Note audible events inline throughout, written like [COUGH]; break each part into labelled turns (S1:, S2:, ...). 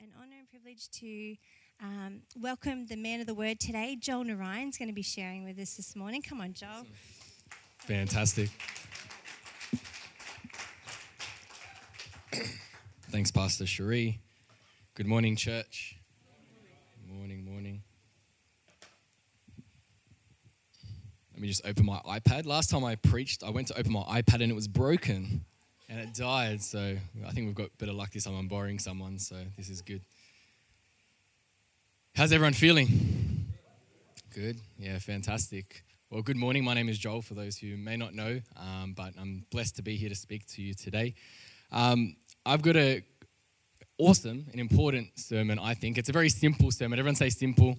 S1: an honour and privilege to um, welcome the man of the word today. Joel Narayan is going to be sharing with us this morning. Come on, Joel.
S2: Fantastic. Thanks, Pastor Cherie. Good morning, church. Morning, morning. Let me just open my iPad. Last time I preached, I went to open my iPad and it was broken and it died. So I think we've got better luck this time. I'm borrowing someone, so this is good. How's everyone feeling? Good. Yeah, fantastic. Well, good morning. My name is Joel, for those who may not know, um, but I'm blessed to be here to speak to you today. Um, I've got a awesome and important sermon, I think. It's a very simple sermon. Everyone say simple.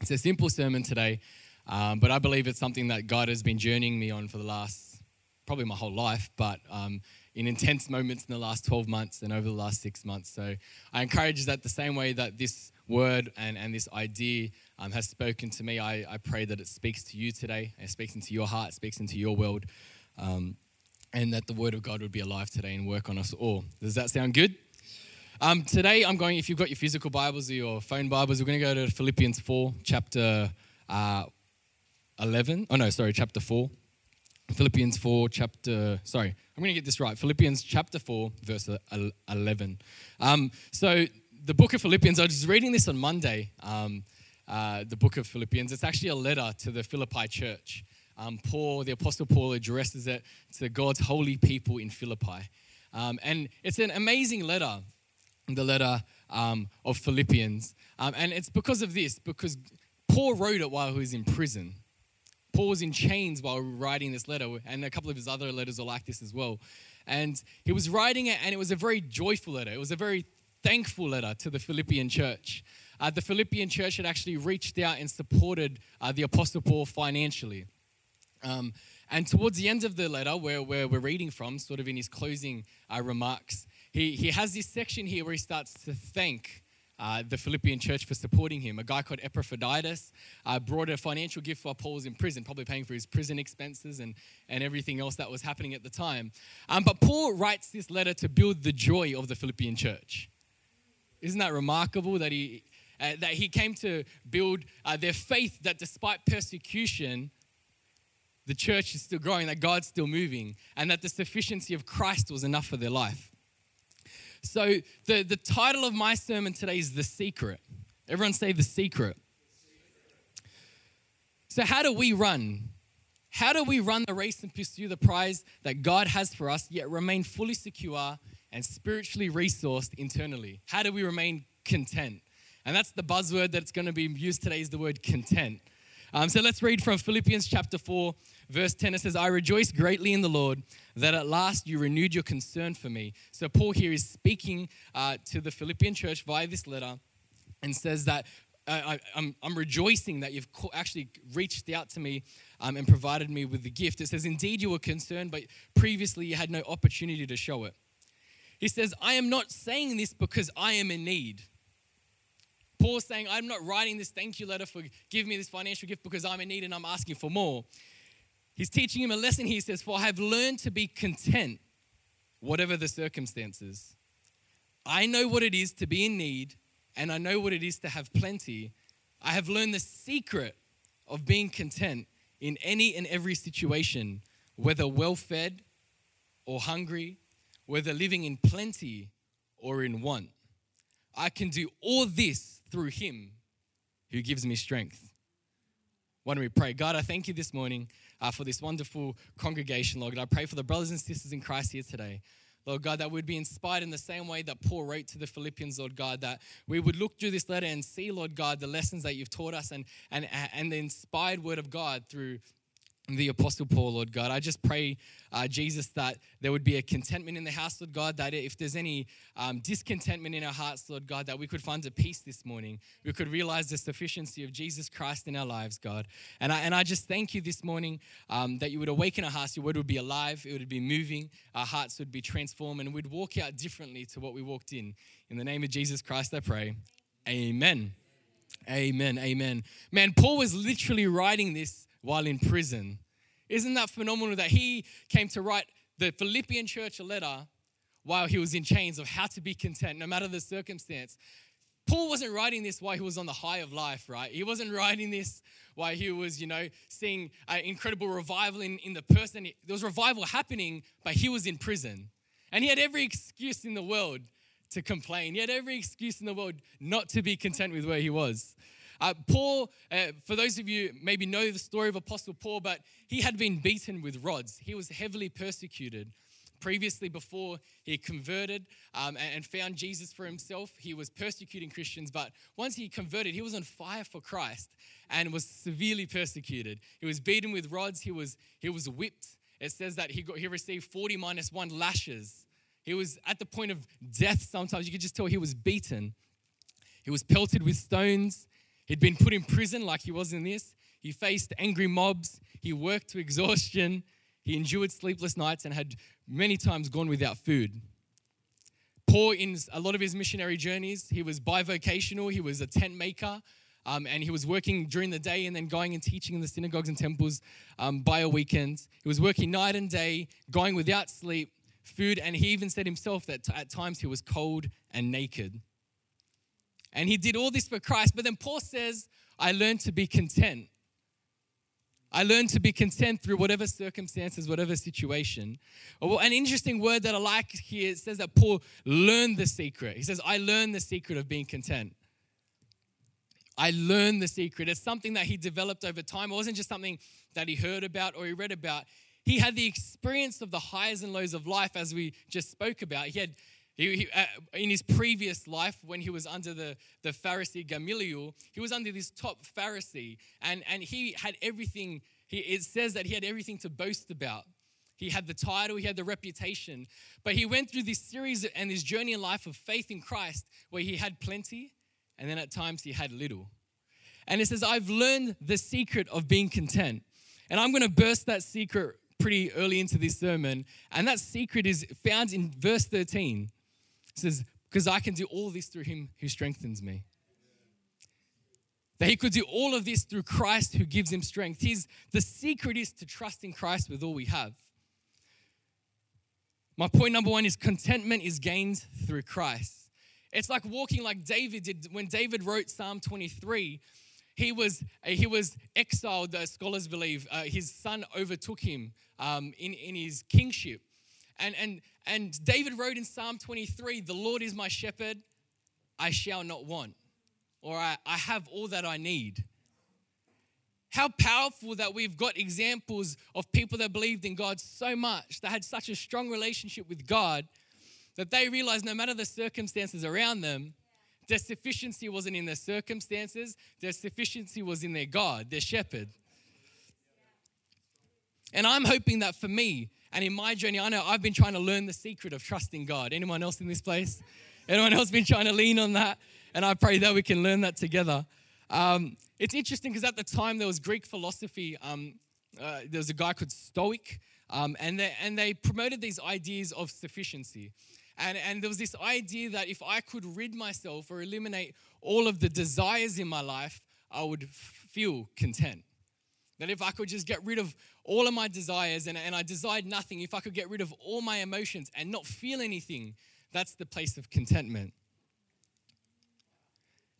S2: It's a simple sermon today, um, but I believe it's something that God has been journeying me on for the last, probably my whole life, but um, in intense moments in the last 12 months and over the last six months. So I encourage that the same way that this word and, and this idea um, has spoken to me, I, I pray that it speaks to you today, it speaks into your heart, speaks into your world, um, and that the word of God would be alive today and work on us all. Does that sound good? Um, today, I'm going, if you've got your physical Bibles or your phone Bibles, we're going to go to Philippians 4, chapter uh, 11. Oh, no, sorry, chapter 4. Philippians 4, chapter, sorry, I'm going to get this right. Philippians chapter 4, verse 11. Um, so, the book of Philippians, I was reading this on Monday, um, uh, the book of Philippians. It's actually a letter to the Philippi church. Um, Paul, the Apostle Paul, addresses it to God's holy people in Philippi. Um, and it's an amazing letter, the letter um, of Philippians. Um, and it's because of this, because Paul wrote it while he was in prison. Paul was in chains while writing this letter, and a couple of his other letters are like this as well. And he was writing it, and it was a very joyful letter. It was a very thankful letter to the Philippian church. Uh, the Philippian church had actually reached out and supported uh, the Apostle Paul financially. Um, and towards the end of the letter, where, where we're reading from, sort of in his closing uh, remarks, he, he has this section here where he starts to thank uh, the Philippian church for supporting him. A guy called Epaphroditus uh, brought a financial gift while Paul was in prison, probably paying for his prison expenses and, and everything else that was happening at the time. Um, but Paul writes this letter to build the joy of the Philippian church. Isn't that remarkable that he, uh, that he came to build uh, their faith that despite persecution, the church is still growing, that God's still moving, and that the sufficiency of Christ was enough for their life. So, the, the title of my sermon today is The Secret. Everyone say The Secret. So, how do we run? How do we run the race and pursue the prize that God has for us, yet remain fully secure and spiritually resourced internally? How do we remain content? And that's the buzzword that's going to be used today is the word content. Um, so let's read from Philippians chapter 4, verse 10. It says, I rejoice greatly in the Lord that at last you renewed your concern for me. So Paul here is speaking uh, to the Philippian church via this letter and says that uh, I, am rejoicing that you've actually reached out to me um, and provided me with the gift. It says, Indeed, you were concerned, but previously you had no opportunity to show it. He says, I am not saying this because I am in need. Paul's saying, I'm not writing this thank you letter for giving me this financial gift because I'm in need and I'm asking for more. He's teaching him a lesson. He says, For I have learned to be content, whatever the circumstances. I know what it is to be in need, and I know what it is to have plenty. I have learned the secret of being content in any and every situation, whether well fed or hungry, whether living in plenty or in want. I can do all this through Him who gives me strength. Why don't we pray? God, I thank you this morning uh, for this wonderful congregation, Lord. God, I pray for the brothers and sisters in Christ here today. Lord God, that we'd be inspired in the same way that Paul wrote to the Philippians, Lord God, that we would look through this letter and see, Lord God, the lessons that you've taught us and, and, and the inspired word of God through the Apostle Paul, Lord God. I just pray, uh, Jesus, that there would be a contentment in the house, Lord God, that if there's any um, discontentment in our hearts, Lord God, that we could find a peace this morning. We could realize the sufficiency of Jesus Christ in our lives, God. And I, and I just thank you this morning um, that you would awaken our hearts, your word would be alive, it would be moving, our hearts would be transformed, and we'd walk out differently to what we walked in. In the name of Jesus Christ, I pray. Amen. Amen. Amen. Man, Paul was literally writing this while in prison. Isn't that phenomenal that he came to write the Philippian church a letter while he was in chains of how to be content no matter the circumstance. Paul wasn't writing this while he was on the high of life, right? He wasn't writing this while he was, you know, seeing an incredible revival in, in the person. There was revival happening, but he was in prison. And he had every excuse in the world to complain. He had every excuse in the world not to be content with where he was. Uh, Paul, uh, for those of you maybe know the story of Apostle Paul, but he had been beaten with rods. He was heavily persecuted. Previously, before he converted um, and found Jesus for himself, he was persecuting Christians. But once he converted, he was on fire for Christ and was severely persecuted. He was beaten with rods. He was he was whipped. It says that he got he received forty minus one lashes. He was at the point of death. Sometimes you could just tell he was beaten. He was pelted with stones. He'd been put in prison like he was in this. He faced angry mobs. He worked to exhaustion. He endured sleepless nights and had many times gone without food. Paul in a lot of his missionary journeys, he was bivocational, he was a tent maker, um, and he was working during the day and then going and teaching in the synagogues and temples um, by a weekend. He was working night and day, going without sleep, food, and he even said himself that at times he was cold and naked. And he did all this for Christ, but then Paul says, I learned to be content. I learned to be content through whatever circumstances, whatever situation. Oh, well, an interesting word that I like here it says that Paul learned the secret. He says, I learned the secret of being content. I learned the secret. It's something that he developed over time. It wasn't just something that he heard about or he read about. He had the experience of the highs and lows of life, as we just spoke about. He had he, he, uh, in his previous life, when he was under the, the Pharisee Gamaliel, he was under this top Pharisee, and, and he had everything. He, it says that he had everything to boast about. He had the title, he had the reputation, but he went through this series and this journey in life of faith in Christ where he had plenty and then at times he had little. And it says, I've learned the secret of being content. And I'm going to burst that secret pretty early into this sermon. And that secret is found in verse 13. Says, Because I can do all this through him who strengthens me. That he could do all of this through Christ who gives him strength. His, the secret is to trust in Christ with all we have. My point number one is contentment is gained through Christ. It's like walking like David did when David wrote Psalm 23. He was, he was exiled, scholars believe. Uh, his son overtook him um, in, in his kingship. And, and, and David wrote in Psalm 23 The Lord is my shepherd, I shall not want, or I, I have all that I need. How powerful that we've got examples of people that believed in God so much, that had such a strong relationship with God, that they realized no matter the circumstances around them, their sufficiency wasn't in their circumstances, their sufficiency was in their God, their shepherd. And I'm hoping that for me, and in my journey, I know I've been trying to learn the secret of trusting God. Anyone else in this place? Anyone else been trying to lean on that? And I pray that we can learn that together. Um, it's interesting because at the time there was Greek philosophy. Um, uh, there was a guy called Stoic, um, and, they, and they promoted these ideas of sufficiency. And, and there was this idea that if I could rid myself or eliminate all of the desires in my life, I would feel content. That if I could just get rid of all of my desires and, and I desired nothing, if I could get rid of all my emotions and not feel anything, that's the place of contentment.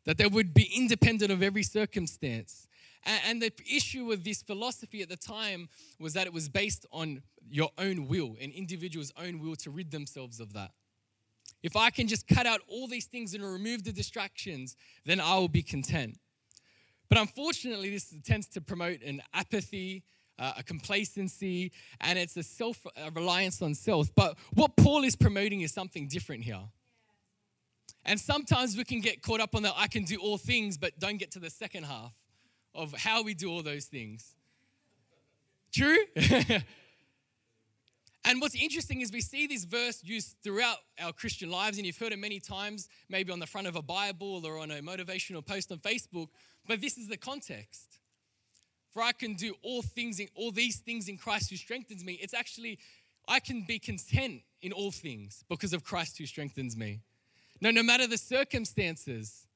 S2: That they would be independent of every circumstance. And, and the issue with this philosophy at the time was that it was based on your own will, an individual's own will to rid themselves of that. If I can just cut out all these things and remove the distractions, then I will be content. But unfortunately, this tends to promote an apathy, uh, a complacency, and it's a self a reliance on self. But what Paul is promoting is something different here. And sometimes we can get caught up on that I can do all things, but don't get to the second half of how we do all those things. True? [LAUGHS] And what's interesting is we see this verse used throughout our Christian lives, and you've heard it many times, maybe on the front of a Bible or on a motivational post on Facebook, but this is the context. For I can do all things in all these things in Christ who strengthens me. It's actually, I can be content in all things because of Christ who strengthens me. No, no matter the circumstances,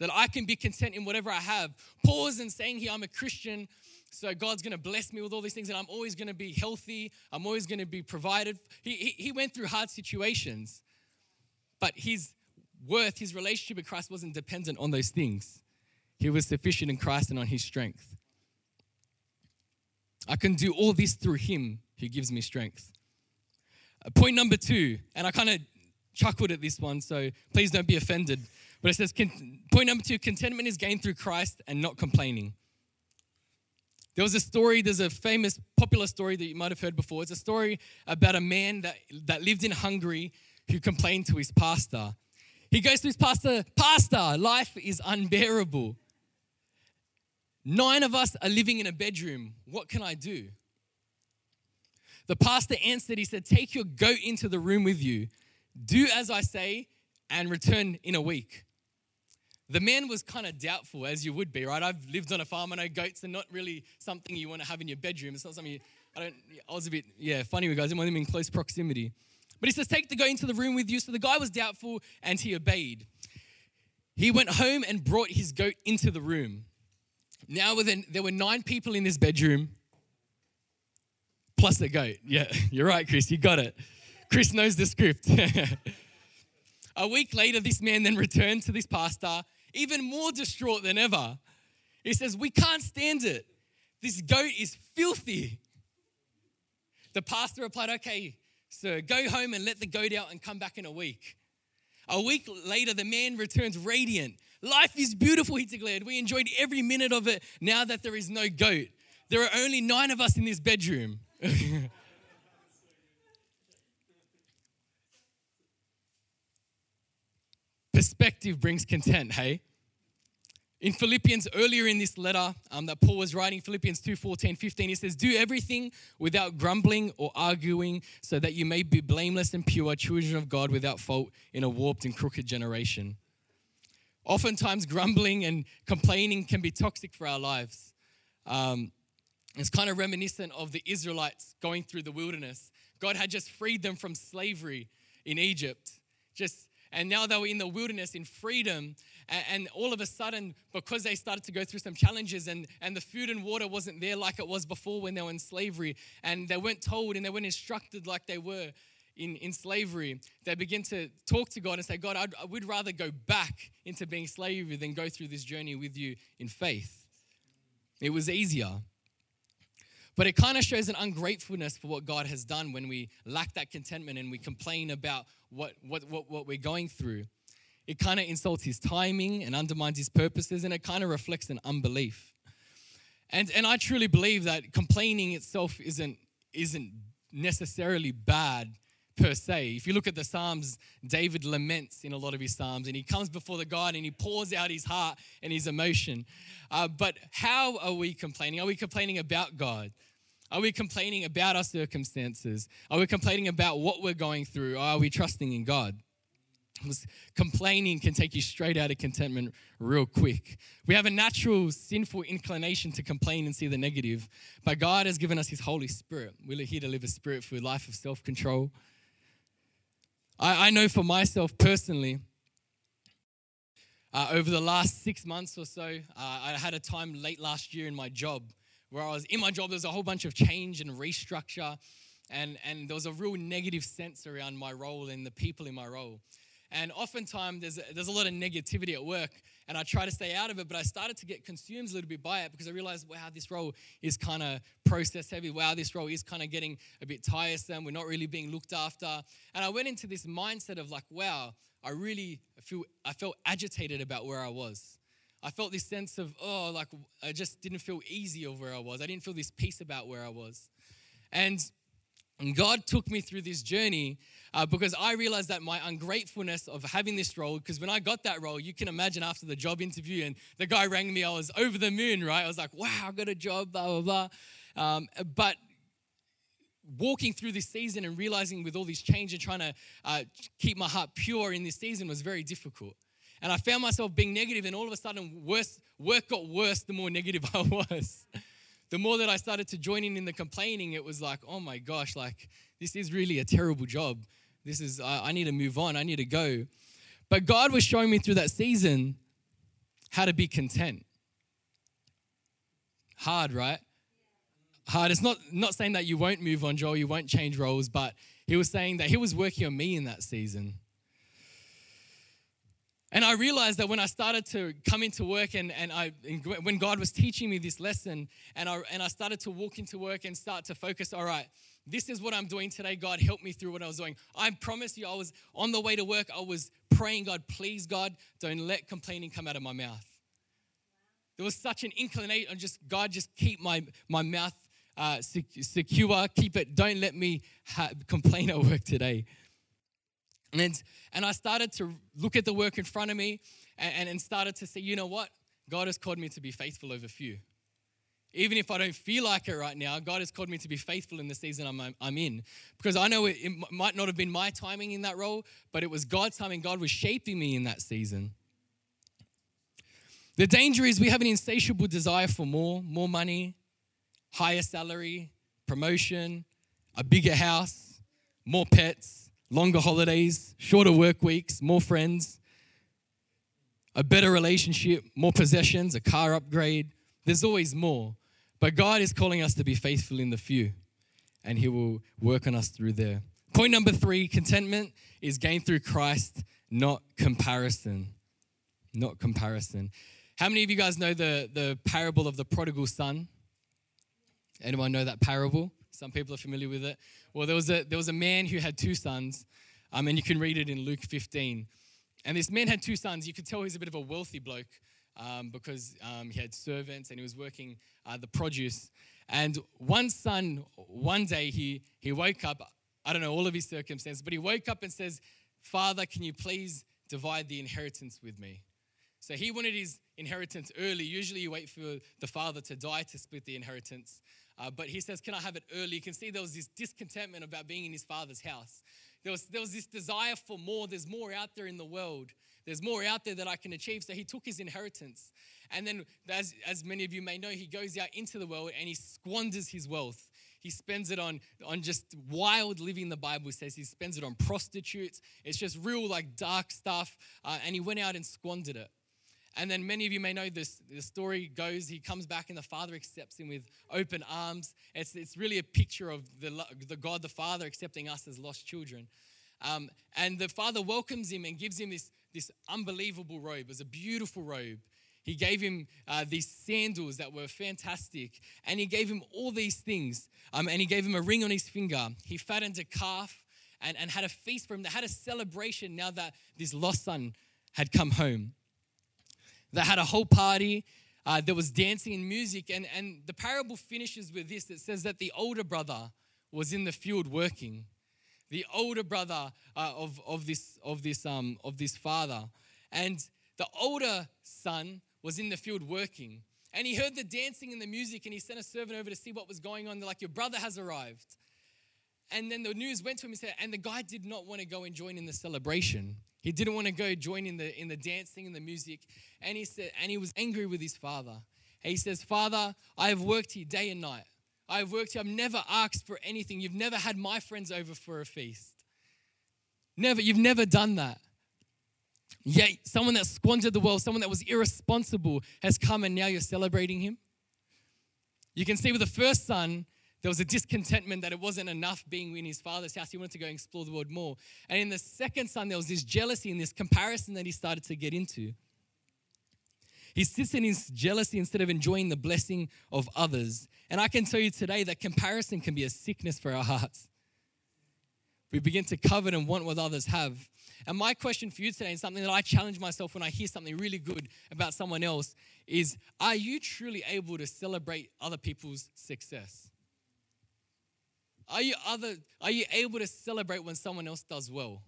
S2: that I can be content in whatever I have. Paul isn't saying here, I'm a Christian So God's to bless me with all these things, and I'm always to be healthy. I'm always to be provided. He, he, he went through hard situations, but his worth, his relationship with Christ wasn't dependent on those things. He was sufficient in Christ and on his strength. I can do all this through him who gives me strength. Uh, point number two, and I kind of chuckled at this one, so please don't be offended. But it says, point number two contentment is gained through Christ and not complaining. There was a story, there's a famous, popular story that you might have heard before. It's a story about a man that, that lived in Hungary who complained to his pastor. He goes to his pastor, Pastor, life is unbearable. Nine of us are living in a bedroom. What can I do? The pastor answered, He said, Take your goat into the room with you, do as I say, and return in a week. The man was kind of doubtful, as you would be, right? I've lived on a farm. And I know goats are not really something you want to have in your bedroom. It's not something you, I don't, I was a bit, yeah, funny with guys. I didn't want them in close proximity. But he says, take the goat into the room with you. So the guy was doubtful and he obeyed. He went home and brought his goat into the room. Now, there were nine people in this bedroom, plus the goat. Yeah, [LAUGHS] you're right, Chris, you got it. Chris knows the script. [LAUGHS] a week later, this man then returned to this pastor even more distraught than ever. He says, We can't stand it. This goat is filthy. The pastor replied, Okay, sir, go home and let the goat out and come back in a week. A week later, the man returns radiant. Life is beautiful, he declared. We enjoyed every minute of it now that there is no goat. There are only nine of us in this bedroom. [LAUGHS] Perspective brings content, hey? In Philippians, earlier in this letter um, that Paul was writing, Philippians 2 14, 15, he says, Do everything without grumbling or arguing, so that you may be blameless and pure, children of God without fault in a warped and crooked generation. Oftentimes, grumbling and complaining can be toxic for our lives. Um, it's kind of reminiscent of the Israelites going through the wilderness. God had just freed them from slavery in Egypt. Just and now they were in the wilderness in freedom. And, all of a sudden, because they started to go through some challenges and, and the food and water wasn't there like it was before when they were in slavery, and they weren't told and they weren't instructed like they were in, in slavery, they begin to talk to God and say, God, I'd, I would rather go back into being slavery than go through this journey with you in faith. It was easier. But it kind of shows an ungratefulness for what God has done when we lack that contentment and we complain about what, what, what, what we're going through. It kind of insults his timing and undermines his purposes, and it kind of reflects an unbelief. And, and I truly believe that complaining itself isn't, isn't necessarily bad per se. If you look at the Psalms, David laments in a lot of his Psalms and he comes before the God and he pours out his heart and his emotion. Uh, but how are we complaining? Are we complaining about God? Are we complaining about our circumstances? Are we complaining about what we're going through? Or are we trusting in God? Complaining can take you straight out of contentment real quick. We have a natural sinful inclination to complain and see the negative, but God has given us His Holy Spirit. We're here to live a spirit filled life of self control, I, I know for myself personally, uh, over the last six months or so, uh, I had a time late last year in my job where I was in my job, there was a whole bunch of change and restructure, and, and there was a real negative sense around my role and the people in my role. And oftentimes there's a, there's a lot of negativity at work, and I try to stay out of it, but I started to get consumed a little bit by it because I realized, wow, this role is kind of process heavy. Wow, this role is kind of getting a bit tiresome. We're not really being looked after. And I went into this mindset of like, wow, I really feel I felt agitated about where I was. I felt this sense of, oh, like I just didn't feel easy of where I was. I didn't feel this peace about where I was. And and God took me through this journey uh, because I realized that my ungratefulness of having this role, because when I got that role, you can imagine after the job interview and the guy rang me, I was over the moon, right? I was like, wow, I got a job, blah, blah, blah. Um, but walking through this season and realizing with all this change and trying to uh, keep my heart pure in this season was very difficult. And I found myself being negative, and all of a sudden, worse, work got worse the more [LAUGHS] negative I was the more that I started to join in in the complaining, it was like, oh my gosh, like this is really a terrible job. This is, I, I need to move on. I need to go. But God was showing me through that season how to be content. Hard, right? hard. It's not, not saying that you won't move on, Joel, you won't change roles, but he was saying that he was working on me in that season. And I realized that when I started to come into work and, and, I, and when God was teaching me this lesson and I, and I started to walk into work and start to focus, all right, this is what I'm doing today. God, help me through what I was doing. I promise you, I was on the way to work. I was praying, God, please, God, don't let complaining come out of my mouth. There was such an inclination, just God, just keep my, my mouth uh, secure, keep it, don't let me ha- complain at work today. And, and I started to look at the work in front of me and, and started to say, you know what? God has called me to be faithful over few. Even if I don't feel like it right now, God has called me to be faithful in the season I'm, I'm in. Because I know it, it might not have been my timing in that role, but it was God's timing. God was shaping me in that season. The danger is we have an insatiable desire for more, more money, higher salary, promotion, a bigger house, more pets, longer holidays, shorter work weeks, more friends, a better relationship, more possessions, a car upgrade. There's always more. But God is calling us to be faithful in the few, and He will work on us through there. Point number three contentment is gained through Christ, not comparison. Not comparison. How many of you guys know the, the parable of the prodigal son? Anyone know that parable? Some people are familiar with it. Well, there was a, there was a man who had two sons, um, and you can read it in Luke 15. And this man had two sons. You could tell he's a bit of a wealthy bloke um, because um, he had servants and he was working uh, the produce. And one son, one day, he, he woke up, I don't know all of his circumstances, but he woke up and says, Father, can you please divide the inheritance with me? So he wanted his inheritance early. Usually you wait for the father to die to split the inheritance. Uh, but he says, Can I have it early? You can see there was this discontentment about being in his father's house. There was, there was this desire for more. There's more out there in the world. There's more out there that I can achieve. So he took his inheritance. And then, as, as many of you may know, he goes out into the world and he squanders his wealth. He spends it on, on just wild living, the Bible says. He spends it on prostitutes. It's just real, like, dark stuff. Uh, and he went out and squandered it. And then many of you may know this. The story goes, he comes back and the Father accepts him with open arms. It's, it's really a picture of the, the God the Father accepting us as lost children. Um, and the Father welcomes him and gives him this, this unbelievable robe. It was a beautiful robe. He gave him uh, these sandals that were fantastic. And he gave him all these things. Um, and he gave him a ring on his finger. He fattened a calf and, and had a feast for him. They had a celebration now that this lost son had come home. They had a whole party. Uh, there was dancing and music. And, and the parable finishes with this it says that the older brother was in the field working. The older brother uh, of, of, this, of, this, um, of this father. And the older son was in the field working. And he heard the dancing and the music, and he sent a servant over to see what was going on. They're like, Your brother has arrived. And then the news went to him and said, and the guy did not want to go and join in the celebration. He didn't want to go join in the in the dancing and the music. And he said, and he was angry with his father. he says, Father, I have worked here day and night. I have worked here. I've never asked for anything. You've never had my friends over for a feast. Never, you've never done that. Yet someone that squandered the world, someone that was irresponsible, has come and now you're celebrating him. You can see with the first son, there was a discontentment that it wasn't enough being in his father's house. He wanted to go explore the world more. And in the second son, there was this jealousy and this comparison that he started to get into. He sits in his jealousy instead of enjoying the blessing of others. And I can tell you today that comparison can be a sickness for our hearts. We begin to covet and want what others have. And my question for you today, and something that I challenge myself when I hear something really good about someone else, is Are you truly able to celebrate other people's success? Are you, other, are you able to celebrate when someone else does well?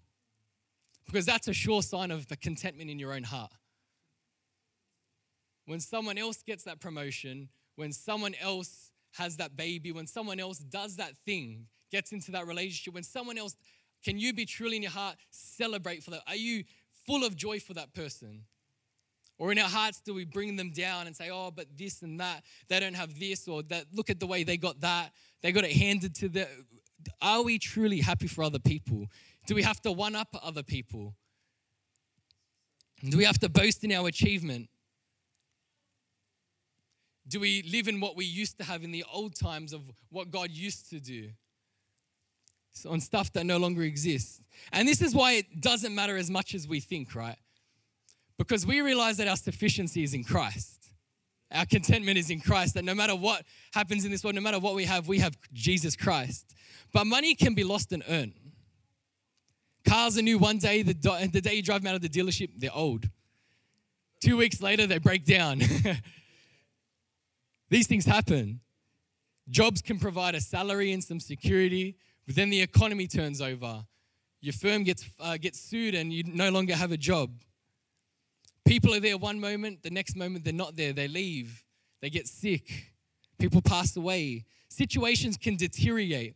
S2: Because that's a sure sign of the contentment in your own heart. When someone else gets that promotion, when someone else has that baby, when someone else does that thing, gets into that relationship, when someone else, can you be truly in your heart celebrate for that? Are you full of joy for that person? Or in our hearts, do we bring them down and say, oh, but this and that, they don't have this, or that, look at the way they got that, they got it handed to them. Are we truly happy for other people? Do we have to one up other people? Do we have to boast in our achievement? Do we live in what we used to have in the old times of what God used to do? So on stuff that no longer exists. And this is why it doesn't matter as much as we think, right? Because we realize that our sufficiency is in Christ. Our contentment is in Christ, that no matter what happens in this world, no matter what we have, we have Jesus Christ. But money can be lost and earned. Cars are new one day, the, the day you drive them out of the dealership, they're old. Two weeks later, they break down. [LAUGHS] These things happen. Jobs can provide a salary and some security, but then the economy turns over. Your firm gets, uh, gets sued and you no longer have a job. People are there one moment, the next moment they're not there. They leave, they get sick, people pass away. Situations can deteriorate.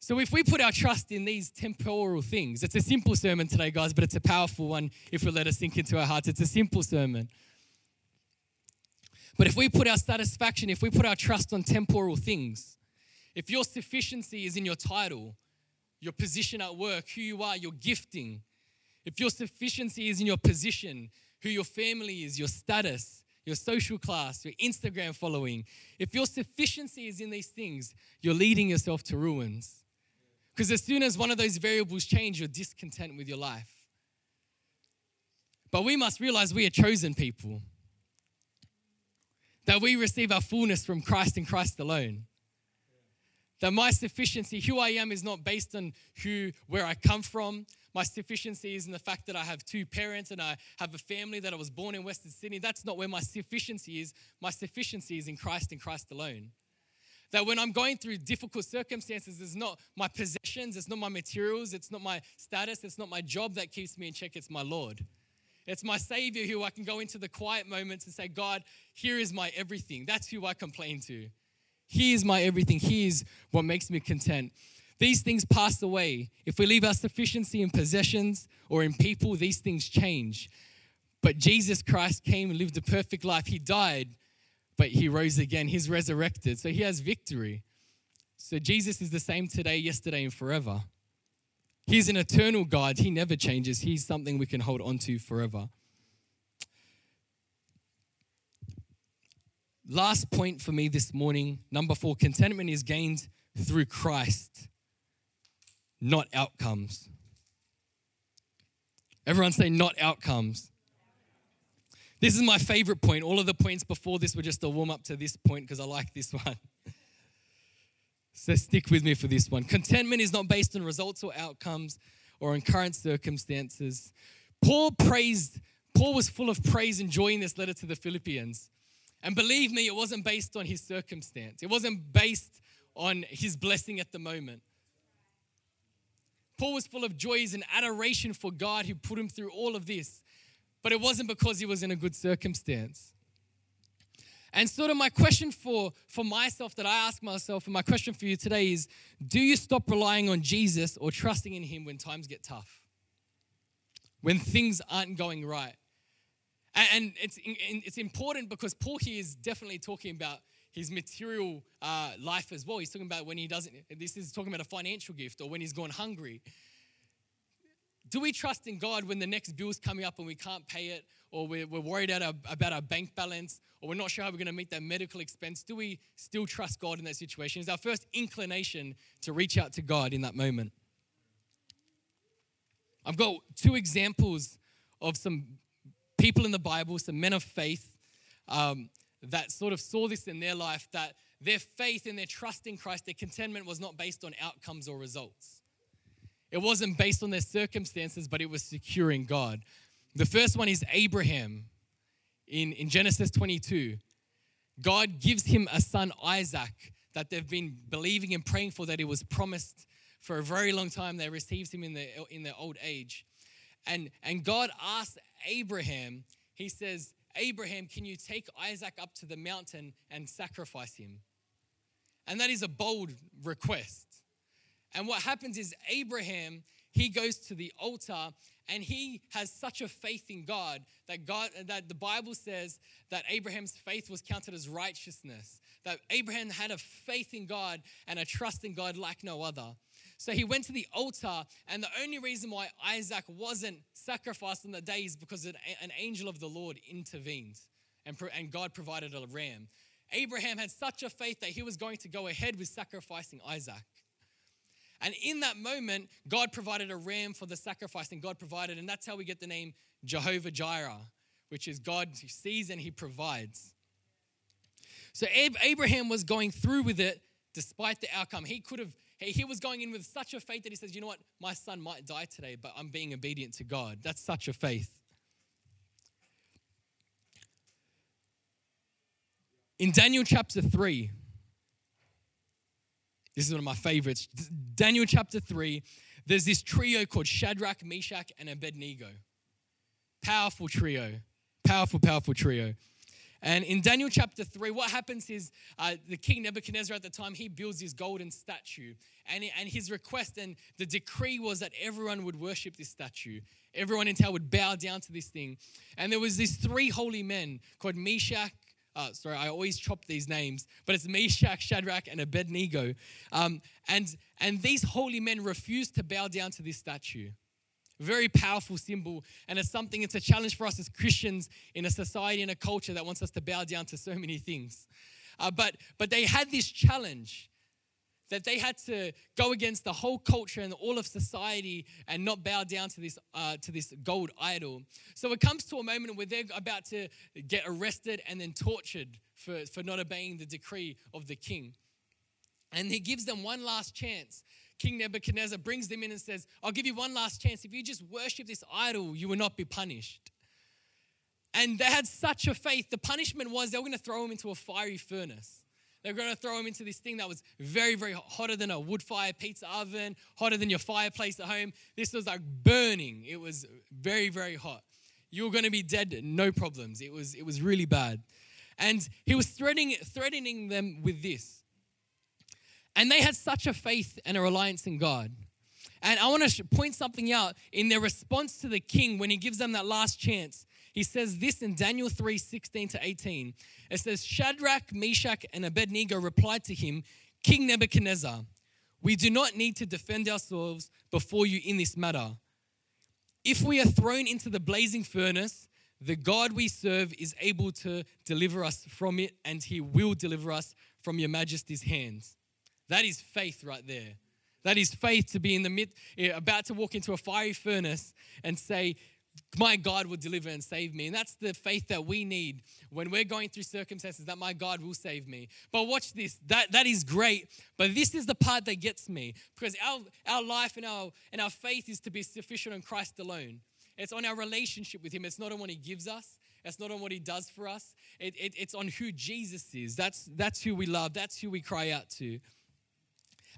S2: So, if we put our trust in these temporal things, it's a simple sermon today, guys, but it's a powerful one if we let it sink into our hearts. It's a simple sermon. But if we put our satisfaction, if we put our trust on temporal things, if your sufficiency is in your title, your position at work, who you are, your gifting, if your sufficiency is in your position, who your family is, your status, your social class, your Instagram following, if your sufficiency is in these things, you're leading yourself to ruins. Because as soon as one of those variables change, you're discontent with your life. But we must realize we are chosen people that we receive our fullness from Christ and Christ alone. That my sufficiency, who I am, is not based on who, where I come from. My sufficiency is in the fact that I have two parents and I have a family that I was born in Western Sydney. That's not where my sufficiency is. My sufficiency is in Christ and Christ alone. That when I'm going through difficult circumstances, it's not my possessions, it's not my materials, it's not my status, it's not my job that keeps me in check, it's my Lord. It's my Savior who I can go into the quiet moments and say, God, here is my everything. That's who I complain to. He is my everything. He is what makes me content. These things pass away. If we leave our sufficiency in possessions or in people, these things change. But Jesus Christ came and lived a perfect life. He died, but he rose again. He's resurrected. So he has victory. So Jesus is the same today, yesterday, and forever. He's an eternal God. He never changes. He's something we can hold on to forever. Last point for me this morning, number four contentment is gained through Christ, not outcomes. Everyone say, not outcomes. This is my favorite point. All of the points before this were just a warm up to this point because I like this [LAUGHS] one. So stick with me for this one. Contentment is not based on results or outcomes or on current circumstances. Paul praised, Paul was full of praise and joy in this letter to the Philippians. And believe me, it wasn't based on his circumstance, it wasn't based on his blessing at the moment. Paul was full of joys and adoration for God who put him through all of this, but it wasn't because he was in a good circumstance. And sort of my question for, for myself that I ask myself, and my question for you today is do you stop relying on Jesus or trusting in Him when times get tough? When things aren't going right? And it's, it's important because Paul here is definitely talking about his material uh, life as well. He's talking about when he doesn't, this is talking about a financial gift or when he's gone hungry. Do we trust in God when the next bill's coming up and we can't pay it, or we're, we're worried our, about our bank balance, or we're not sure how we're going to meet that medical expense? Do we still trust God in that situation? Is our first inclination to reach out to God in that moment? I've got two examples of some people in the Bible, some men of faith, um, that sort of saw this in their life that their faith and their trust in Christ, their contentment was not based on outcomes or results. It wasn't based on their circumstances, but it was securing God. The first one is Abraham in, in Genesis 22. God gives him a son, Isaac, that they've been believing and praying for, that he was promised for a very long time. They received him in their, in their old age. And, and God asks Abraham, He says, Abraham, can you take Isaac up to the mountain and sacrifice him? And that is a bold request. And what happens is Abraham, he goes to the altar and he has such a faith in God that God that the Bible says that Abraham's faith was counted as righteousness. That Abraham had a faith in God and a trust in God like no other. So he went to the altar, and the only reason why Isaac wasn't sacrificed on the day is because an angel of the Lord intervened and, and God provided a ram. Abraham had such a faith that he was going to go ahead with sacrificing Isaac. And in that moment, God provided a ram for the sacrifice, and God provided, and that's how we get the name Jehovah Jireh, which is God sees and he provides. So Abraham was going through with it despite the outcome. He could have, he was going in with such a faith that he says, you know what, my son might die today, but I'm being obedient to God. That's such a faith. In Daniel chapter 3, this is one of my favorites. Daniel chapter 3, there's this trio called Shadrach, Meshach, and Abednego. Powerful trio. Powerful, powerful trio. And in Daniel chapter 3, what happens is uh, the king Nebuchadnezzar at the time, he builds his golden statue. And, and his request and the decree was that everyone would worship this statue. Everyone in town would bow down to this thing. And there was these three holy men called Meshach, uh, sorry, I always chop these names, but it's Meshach, Shadrach, and Abednego. Um, and, and these holy men refused to bow down to this statue. Very powerful symbol, and it's something, it's a challenge for us as Christians in a society and a culture that wants us to bow down to so many things. Uh, but, but they had this challenge that they had to go against the whole culture and all of society and not bow down to this, uh, to this gold idol. So it comes to a moment where they're about to get arrested and then tortured for, for not obeying the decree of the king. And he gives them one last chance. King Nebuchadnezzar brings them in and says, I'll give you one last chance. If you just worship this idol, you will not be punished. And they had such a faith. The punishment was they were going to throw him into a fiery furnace. They were going to throw him into this thing that was very, very hotter than a wood fire pizza oven, hotter than your fireplace at home. This was like burning. It was very, very hot. You were going to be dead, no problems. It was, it was really bad. And he was threatening, threatening them with this. And they had such a faith and a reliance in God. And I want to point something out in their response to the king when he gives them that last chance. He says this in Daniel 3 16 to 18. It says, Shadrach, Meshach, and Abednego replied to him, King Nebuchadnezzar, we do not need to defend ourselves before you in this matter. If we are thrown into the blazing furnace, the God we serve is able to deliver us from it, and he will deliver us from your majesty's hands. That is faith right there. That is faith to be in the mid, eh, about to walk into a fiery furnace and say, my God will deliver and save me. And that's the faith that we need when we're going through circumstances that my God will save me. But watch this. That, that is great. But this is the part that gets me because our, our life and our, and our faith is to be sufficient on Christ alone. It's on our relationship with Him. It's not on what He gives us. It's not on what He does for us. It, it, it's on who Jesus is. That's, that's who we love. That's who we cry out to.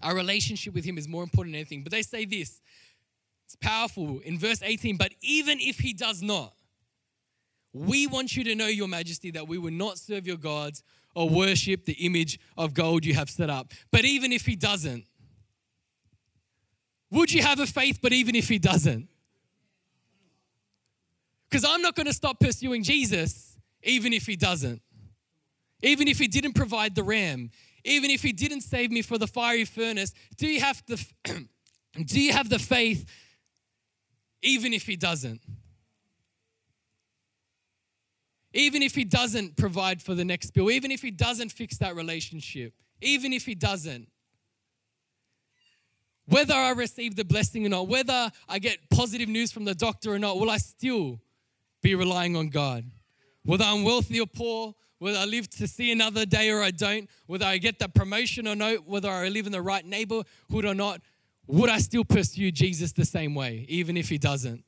S2: Our relationship with Him is more important than anything. But they say this it's powerful in verse 18. But even if he does not, we want you to know, Your Majesty, that we will not serve your gods or worship the image of gold you have set up. But even if he doesn't, would you have a faith, but even if he doesn't? Because I'm not going to stop pursuing Jesus, even if he doesn't. Even if he didn't provide the ram, even if he didn't save me for the fiery furnace, do you have the, [CLEARS THROAT] do you have the faith even if He doesn't. Even if He doesn't provide for the next bill, even if He doesn't fix that relationship, even if He doesn't. Whether I receive the blessing or not, whether I get positive news from the doctor or not, will I still be relying on God? Whether I'm wealthy or poor, whether I live to see another day or I don't, whether I get that promotion or not, whether I live in the right neighborhood or not, would I still pursue Jesus the same way, even if he doesn't?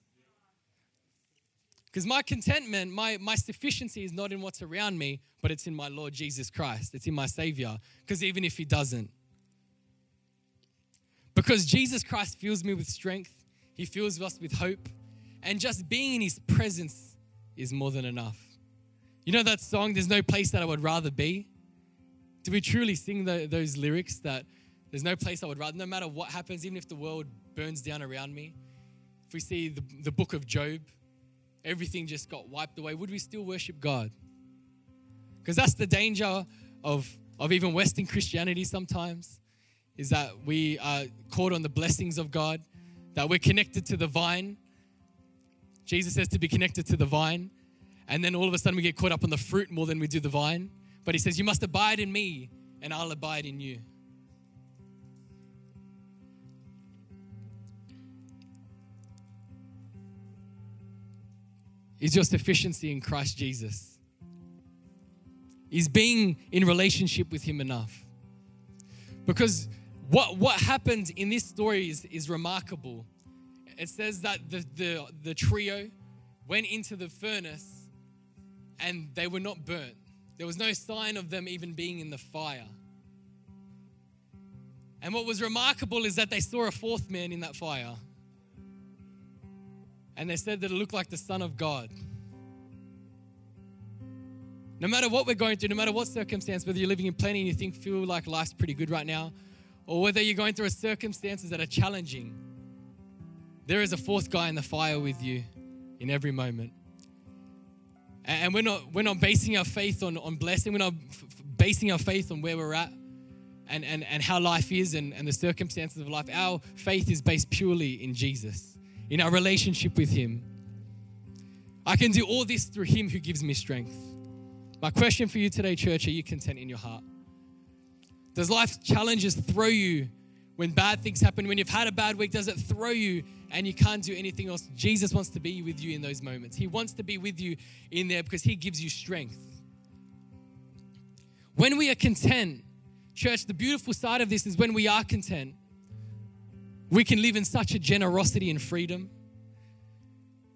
S2: Because my contentment, my, my sufficiency is not in what's around me, but it's in my Lord Jesus Christ. It's in my Savior. Because even if he doesn't, because Jesus Christ fills me with strength, he fills us with hope, and just being in his presence is more than enough. You know that song, There's No Place That I Would Rather Be? Do we truly sing the, those lyrics that there's no place I would rather, no matter what happens, even if the world burns down around me. If we see the, the book of Job, everything just got wiped away, would we still worship God? Because that's the danger of, of even Western Christianity sometimes, is that we are caught on the blessings of God, that we're connected to the vine. Jesus says to be connected to the vine. And then all of a sudden we get caught up on the fruit more than we do the vine. But he says, You must abide in me, and I'll abide in you. Is your sufficiency in Christ Jesus? Is being in relationship with Him enough? Because what, what happens in this story is, is remarkable. It says that the, the, the trio went into the furnace and they were not burnt. There was no sign of them even being in the fire. And what was remarkable is that they saw a fourth man in that fire. And they said that it looked like the Son of God. No matter what we're going through, no matter what circumstance, whether you're living in plenty and you think feel like life's pretty good right now, or whether you're going through circumstances that are challenging, there is a fourth guy in the fire with you in every moment. And we're not, we're not basing our faith on, on blessing, we're not basing our faith on where we're at and, and, and how life is and, and the circumstances of life. Our faith is based purely in Jesus, in our relationship with Him. I can do all this through Him who gives me strength. My question for you today, church, are you content in your heart? Does life's challenges throw you when bad things happen? When you've had a bad week, does it throw you and you can't do anything else? Jesus wants to be with you in those moments. He wants to be with you in there because He gives you strength. When we are content, church, the beautiful side of this is when we are content, we can live in such a generosity and freedom.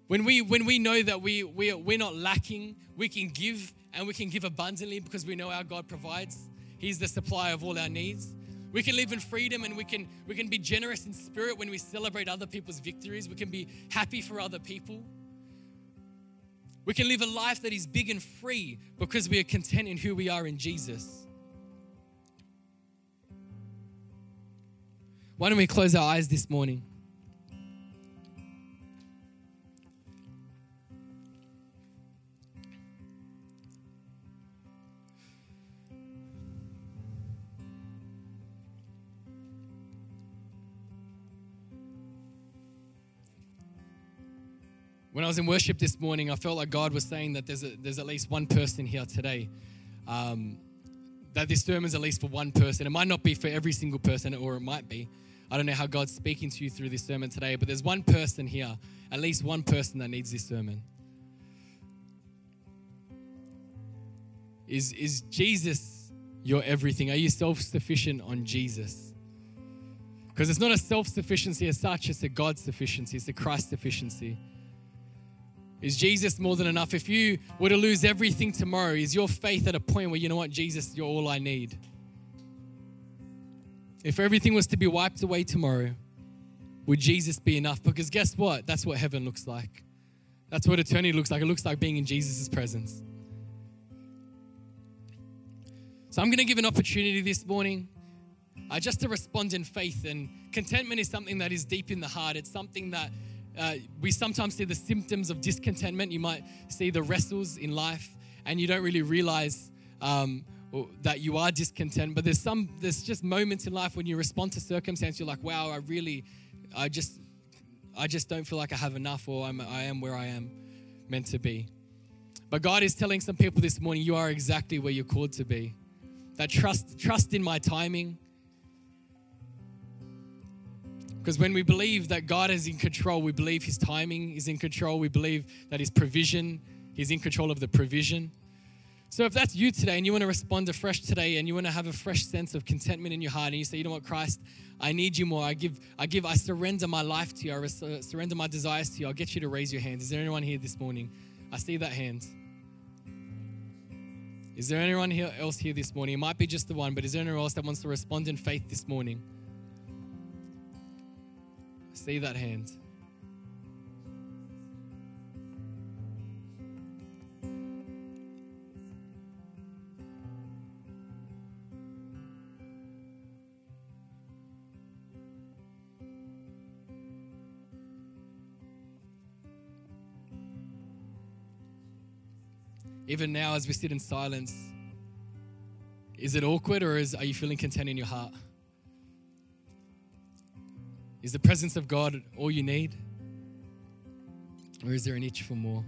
S2: When we, when we know that we, we, we're not lacking, we can give and we can give abundantly because we know our God provides. He's the supply of all our needs. We can live in freedom and we can, we can be generous in spirit when we celebrate other people's victories. We can be happy for other people. We can live a life that is big and free because we are content in who we are in Jesus. Why don't we close our eyes this morning? When I was in worship this morning, I felt like God was saying that there's, a, there's at least one person here today. Um, that this sermon's at least for one person. It might not be for every single person, or it might be. I don't know how God's speaking to you through this sermon today, but there's one person here, at least one person that needs this sermon. Is, is Jesus your everything? Are you self sufficient on Jesus? Because it's not a self sufficiency as such, it's a God sufficiency, it's a Christ sufficiency. Is Jesus more than enough? If you were to lose everything tomorrow, is your faith at a point where you know what, Jesus, you're all I need? If everything was to be wiped away tomorrow, would Jesus be enough? Because guess what? That's what heaven looks like. That's what eternity looks like. It looks like being in Jesus' presence. So I'm going to give an opportunity this morning uh, just to respond in faith. And contentment is something that is deep in the heart. It's something that uh, we sometimes see the symptoms of discontentment. You might see the wrestles in life, and you don't really realize um, that you are discontent. But there's some, there's just moments in life when you respond to circumstance. You're like, wow, I really, I just, I just don't feel like I have enough, or I'm, I am where I am meant to be. But God is telling some people this morning, you are exactly where you're called to be. That trust, trust in my timing because when we believe that God is in control, we believe His timing is in control, we believe that His provision, He's in control of the provision. So if that's you today and you want to respond afresh today and you want to have a fresh sense of contentment in your heart and you say, you know what, Christ, I need you more. I give, I give, I surrender my life to you. I uh, surrender my desires to you. I'll get you to raise your hand. Is there anyone here this morning? I see that hand. Is there anyone here else here this morning? It might be just the one, but is there anyone else that wants to respond in faith this morning? See that hand. Even now, as we sit in silence, is it awkward or is, are you feeling content in your heart? Is the presence of God all you need? Or is there an itch for more?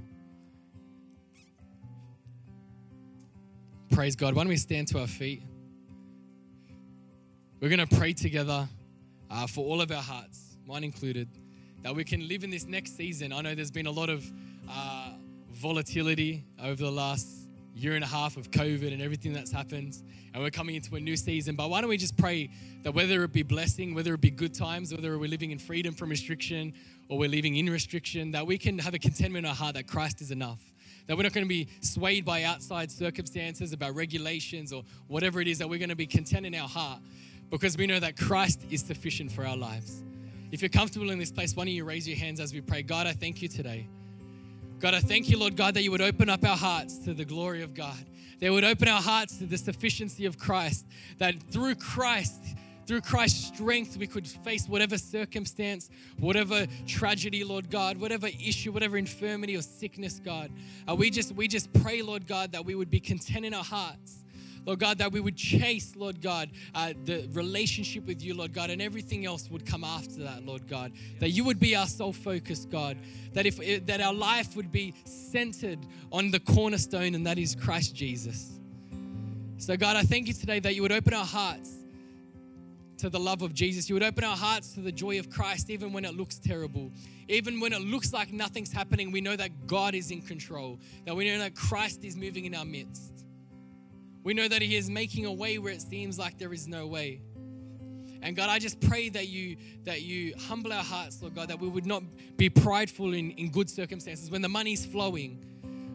S2: praise God. Why don't we stand to our feet? We're going to pray together uh, for all of our hearts, mine included, that we can live in this next season. I know there's been a lot of uh, volatility over the last year and a half of COVID and everything that's happened, and we're coming into a new season. But why don't we just pray that whether it be blessing, whether it be good times, whether we're living in freedom from restriction or we're living in restriction, that we can have a contentment in our heart that Christ is enough. That we're not going to be swayed by outside circumstances, about regulations or whatever it is, that we're going to be content in our heart because we know that Christ is sufficient for our lives. If you're comfortable in this place, why don't you raise your hands as we pray? God, I thank you today. God, I thank you, Lord God, that you would open up our hearts to the glory of God. They would open our hearts to the sufficiency of Christ. That through Christ, through Christ's strength, we could face whatever circumstance, whatever tragedy, Lord God, whatever issue, whatever infirmity or sickness, God. Uh, we just we just pray, Lord God, that we would be content in our hearts. Lord God, that we would chase, Lord God, uh, the relationship with you, Lord God, and everything else would come after that, Lord God. That you would be our sole focus, God. That if that our life would be centered on the cornerstone, and that is Christ Jesus. So, God, I thank you today that you would open our hearts to the love of Jesus. You would open our hearts to the joy of Christ, even when it looks terrible. Even when it looks like nothing's happening, we know that God is in control, that we know that Christ is moving in our midst. We know that He is making a way where it seems like there is no way. And God, I just pray that you that you humble our hearts, Lord God, that we would not be prideful in, in good circumstances when the money's flowing,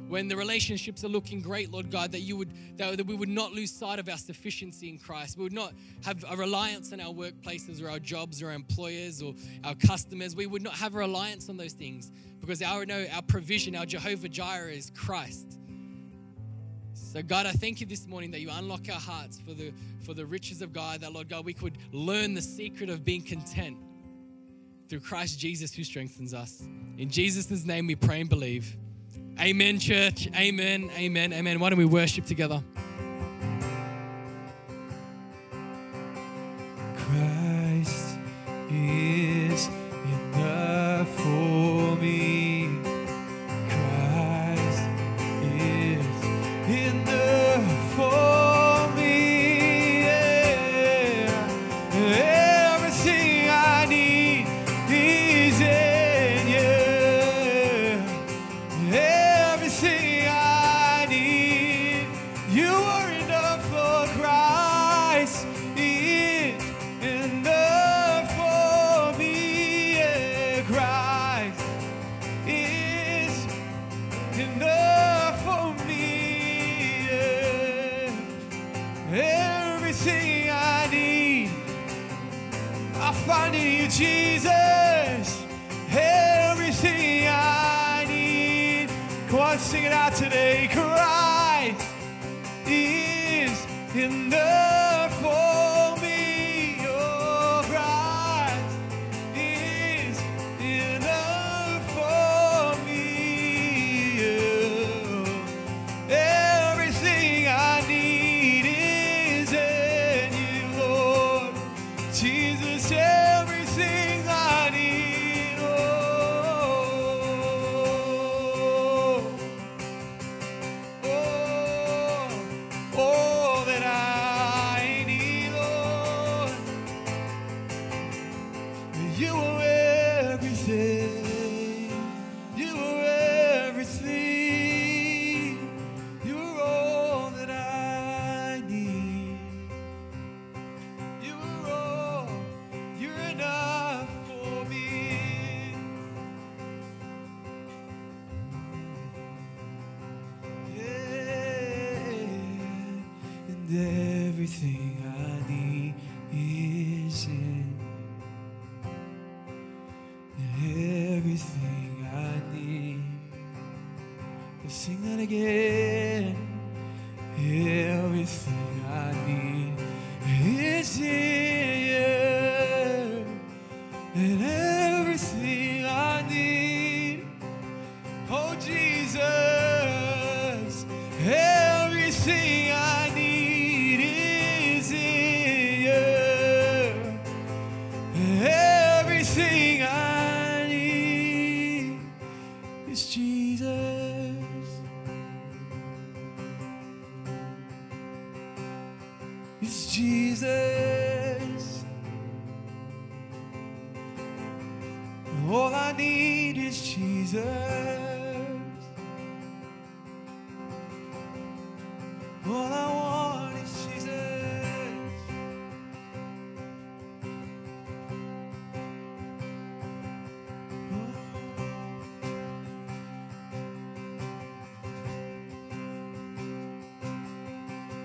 S2: when the relationships are looking great, Lord God, that you would that, that we would not lose sight of our sufficiency in Christ. We would not have a reliance on our workplaces or our jobs or our employers or our customers. We would not have a reliance on those things because our no, our provision, our Jehovah Jireh is Christ. So, God, I thank you this morning that you unlock our hearts for the, for the riches of God, that, Lord God, we could learn the secret of being content through Christ Jesus who strengthens us. In Jesus' name we pray and believe. Amen, church. Amen, amen, amen. Why don't we worship together?
S3: Sing it out today. Christ is enough for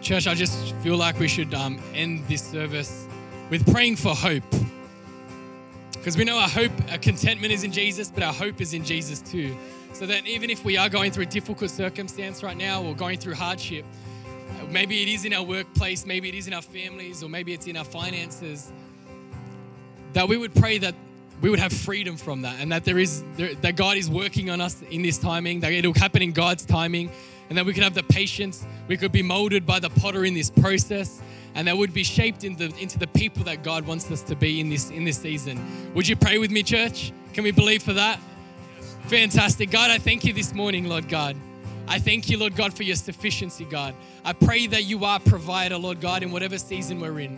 S2: Church, I just feel like we should um, end this service with praying for hope. Because we know our hope, our contentment is in Jesus, but our hope is in Jesus too. So that even if we are going through a difficult circumstance right now or going through hardship, maybe it is in our workplace, maybe it is in our families, or maybe it's in our finances, that we would pray that we would have freedom from that and that there is that God is working on us in this timing, that it'll happen in God's timing, and that we could have the patience, we could be molded by the potter in this process, and that would be shaped into, into the people that God wants us to be in this in this season. Would you pray with me, church? Can we believe for that? Fantastic. God, I thank you this morning, Lord God. I thank you, Lord God, for your sufficiency, God. I pray that you are provider, Lord God, in whatever season we're in.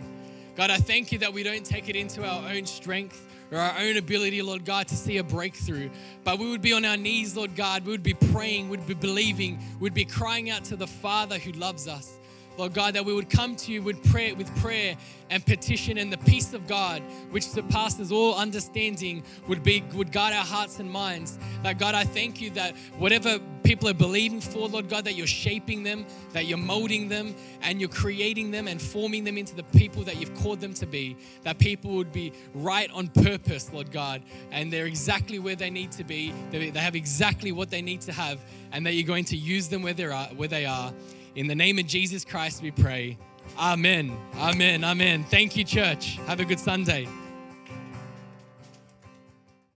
S2: God, I thank you that we don't take it into our own strength or our own ability, Lord God, to see a breakthrough. But we would be on our knees, Lord God. We would be praying, we'd be believing, we'd be crying out to the Father who loves us. Lord God, that we would come to you with prayer, with prayer and petition, and the peace of God, which surpasses all understanding, would be would guard our hearts and minds. That God, I thank you that whatever people are believing for, Lord God, that you're shaping them, that you're molding them, and you're creating them and forming them into the people that you've called them to be. That people would be right on purpose, Lord God, and they're exactly where they need to be. They they have exactly what they need to have, and that you're going to use them where they are. Where they are. In the name of Jesus Christ, we pray. Amen. Amen. Amen. Thank you, church. Have a good Sunday.